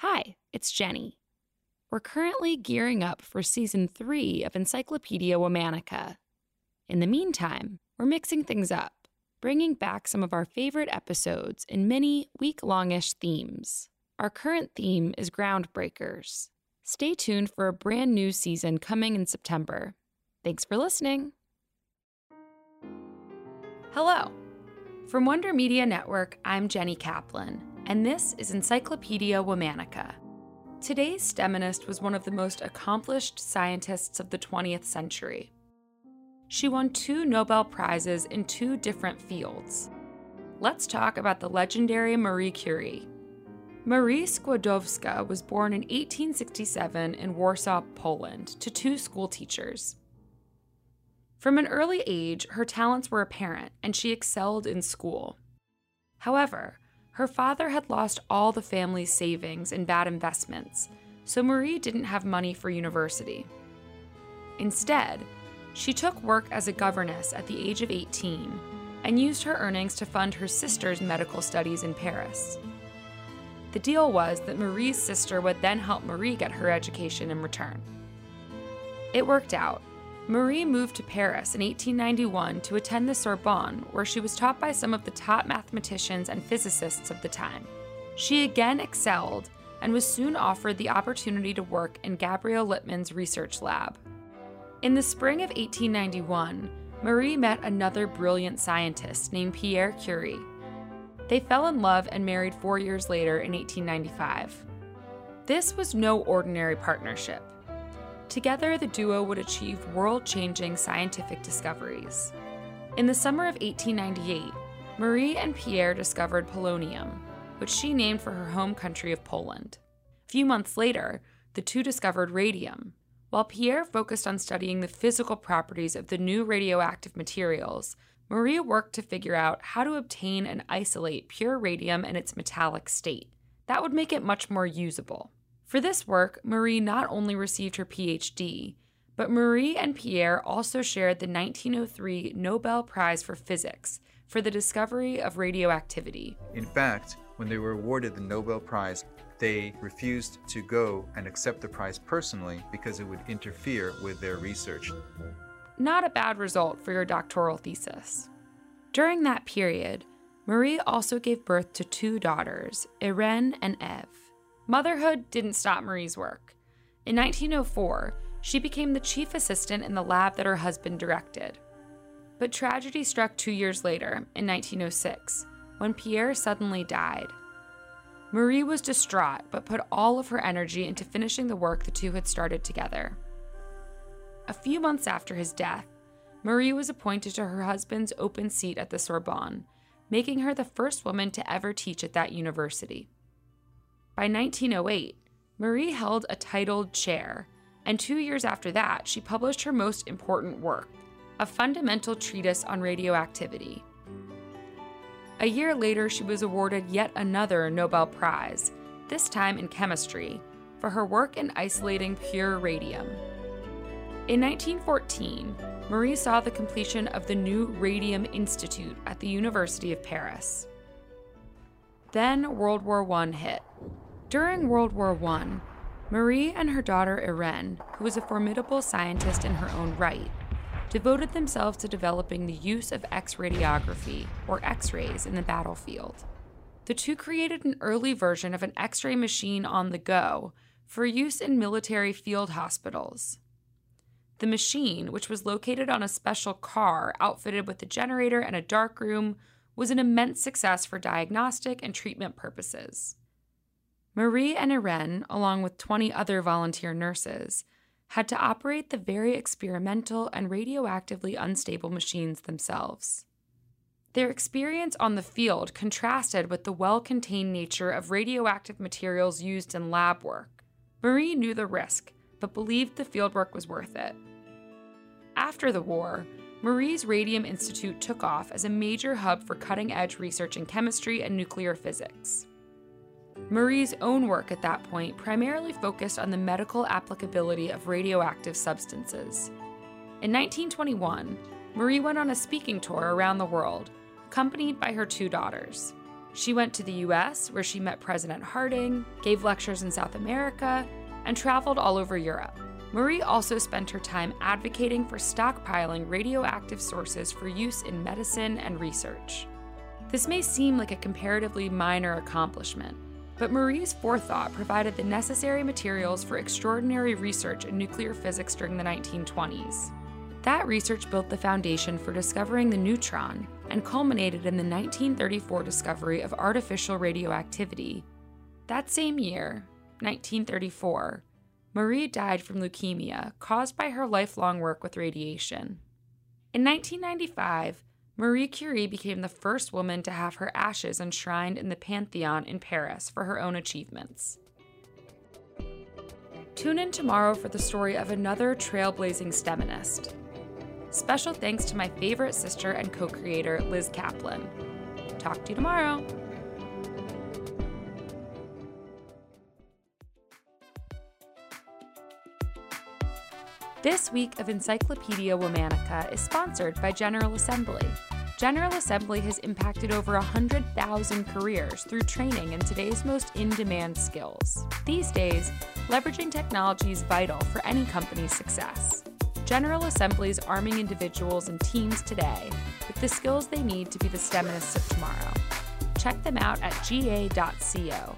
Hi, it's Jenny. We're currently gearing up for season three of Encyclopedia Womannica. In the meantime, we're mixing things up, bringing back some of our favorite episodes in many week longish themes. Our current theme is Groundbreakers. Stay tuned for a brand new season coming in September. Thanks for listening. Hello. From Wonder Media Network, I'm Jenny Kaplan, and this is Encyclopedia Womannica. Today's STEMinist was one of the most accomplished scientists of the 20th century. She won two Nobel Prizes in two different fields. Let's talk about the legendary Marie Curie. Marie Skłodowska was born in 1867 in Warsaw, Poland, to two schoolteachers. From an early age, her talents were apparent and she excelled in school. However, her father had lost all the family's savings in bad investments, so Marie didn't have money for university. Instead, she took work as a governess at the age of 18 and used her earnings to fund her sister's medical studies in Paris. The deal was that Marie's sister would then help Marie get her education in return. It worked out. Marie moved to Paris in 1891 to attend the Sorbonne, where she was taught by some of the top mathematicians and physicists of the time. She again excelled and was soon offered the opportunity to work in Gabriel Lippmann's research lab. In the spring of 1891, Marie met another brilliant scientist named Pierre Curie. They fell in love and married four years later in 1895. This was no ordinary partnership. Together, the duo would achieve world changing scientific discoveries. In the summer of 1898, Marie and Pierre discovered polonium, which she named for her home country of Poland. A few months later, the two discovered radium, while Pierre focused on studying the physical properties of the new radioactive materials, Marie worked to figure out how to obtain and isolate pure radium in its metallic state. That would make it much more usable. For this work, Marie not only received her PhD, but Marie and Pierre also shared the 1903 Nobel Prize for Physics for the discovery of radioactivity. In fact, when they were awarded the Nobel Prize, they refused to go and accept the prize personally because it would interfere with their research. Not a bad result for your doctoral thesis. During that period, Marie also gave birth to two daughters, Irene and Eve. Motherhood didn't stop Marie's work. In 1904, she became the chief assistant in the lab that her husband directed. But tragedy struck two years later, in 1906, when Pierre suddenly died. Marie was distraught, but put all of her energy into finishing the work the two had started together. A few months after his death, Marie was appointed to her husband's open seat at the Sorbonne, making her the first woman to ever teach at that university. By 1908, Marie held a titled chair, and two years after that, she published her most important work, a fundamental treatise on radioactivity, a year later, she was awarded yet another Nobel Prize, this time in chemistry, for her work in isolating pure radium. In 1914, Marie saw the completion of the new Radium Institute at the University of Paris. Then World War I hit. During World War I, Marie and her daughter Irene, who was a formidable scientist in her own right, devoted themselves to developing the use of X radiography, or X rays, in the battlefield. The two created an early version of an X ray machine on the go for use in military field hospitals. The machine, which was located on a special car outfitted with a generator and a darkroom, was an immense success for diagnostic and treatment purposes. Marie and Irene, along with 20 other volunteer nurses, had to operate the very experimental and radioactively unstable machines themselves. Their experience on the field contrasted with the well contained nature of radioactive materials used in lab work. Marie knew the risk, but believed the fieldwork was worth it. After the war, Marie's Radium Institute took off as a major hub for cutting edge research in chemistry and nuclear physics. Marie's own work at that point primarily focused on the medical applicability of radioactive substances. In 1921, Marie went on a speaking tour around the world, accompanied by her two daughters. She went to the US, where she met President Harding, gave lectures in South America, and traveled all over Europe. Marie also spent her time advocating for stockpiling radioactive sources for use in medicine and research. This may seem like a comparatively minor accomplishment, but Marie's forethought provided the necessary materials for extraordinary research in nuclear physics during the 1920s. That research built the foundation for discovering the neutron and culminated in the 1934 discovery of artificial radioactivity. That same year, 1934, Marie died from leukemia caused by her lifelong work with radiation. In 1995, Marie Curie became the first woman to have her ashes enshrined in the Pantheon in Paris for her own achievements. Tune in tomorrow for the story of another trailblazing STEMinist. Special thanks to my favorite sister and co creator, Liz Kaplan. Talk to you tomorrow. This week of Encyclopedia Womannica is sponsored by General Assembly. General Assembly has impacted over 100,000 careers through training in today's most in demand skills. These days, leveraging technology is vital for any company's success. General Assembly is arming individuals and teams today with the skills they need to be the STEMinists of tomorrow. Check them out at ga.co.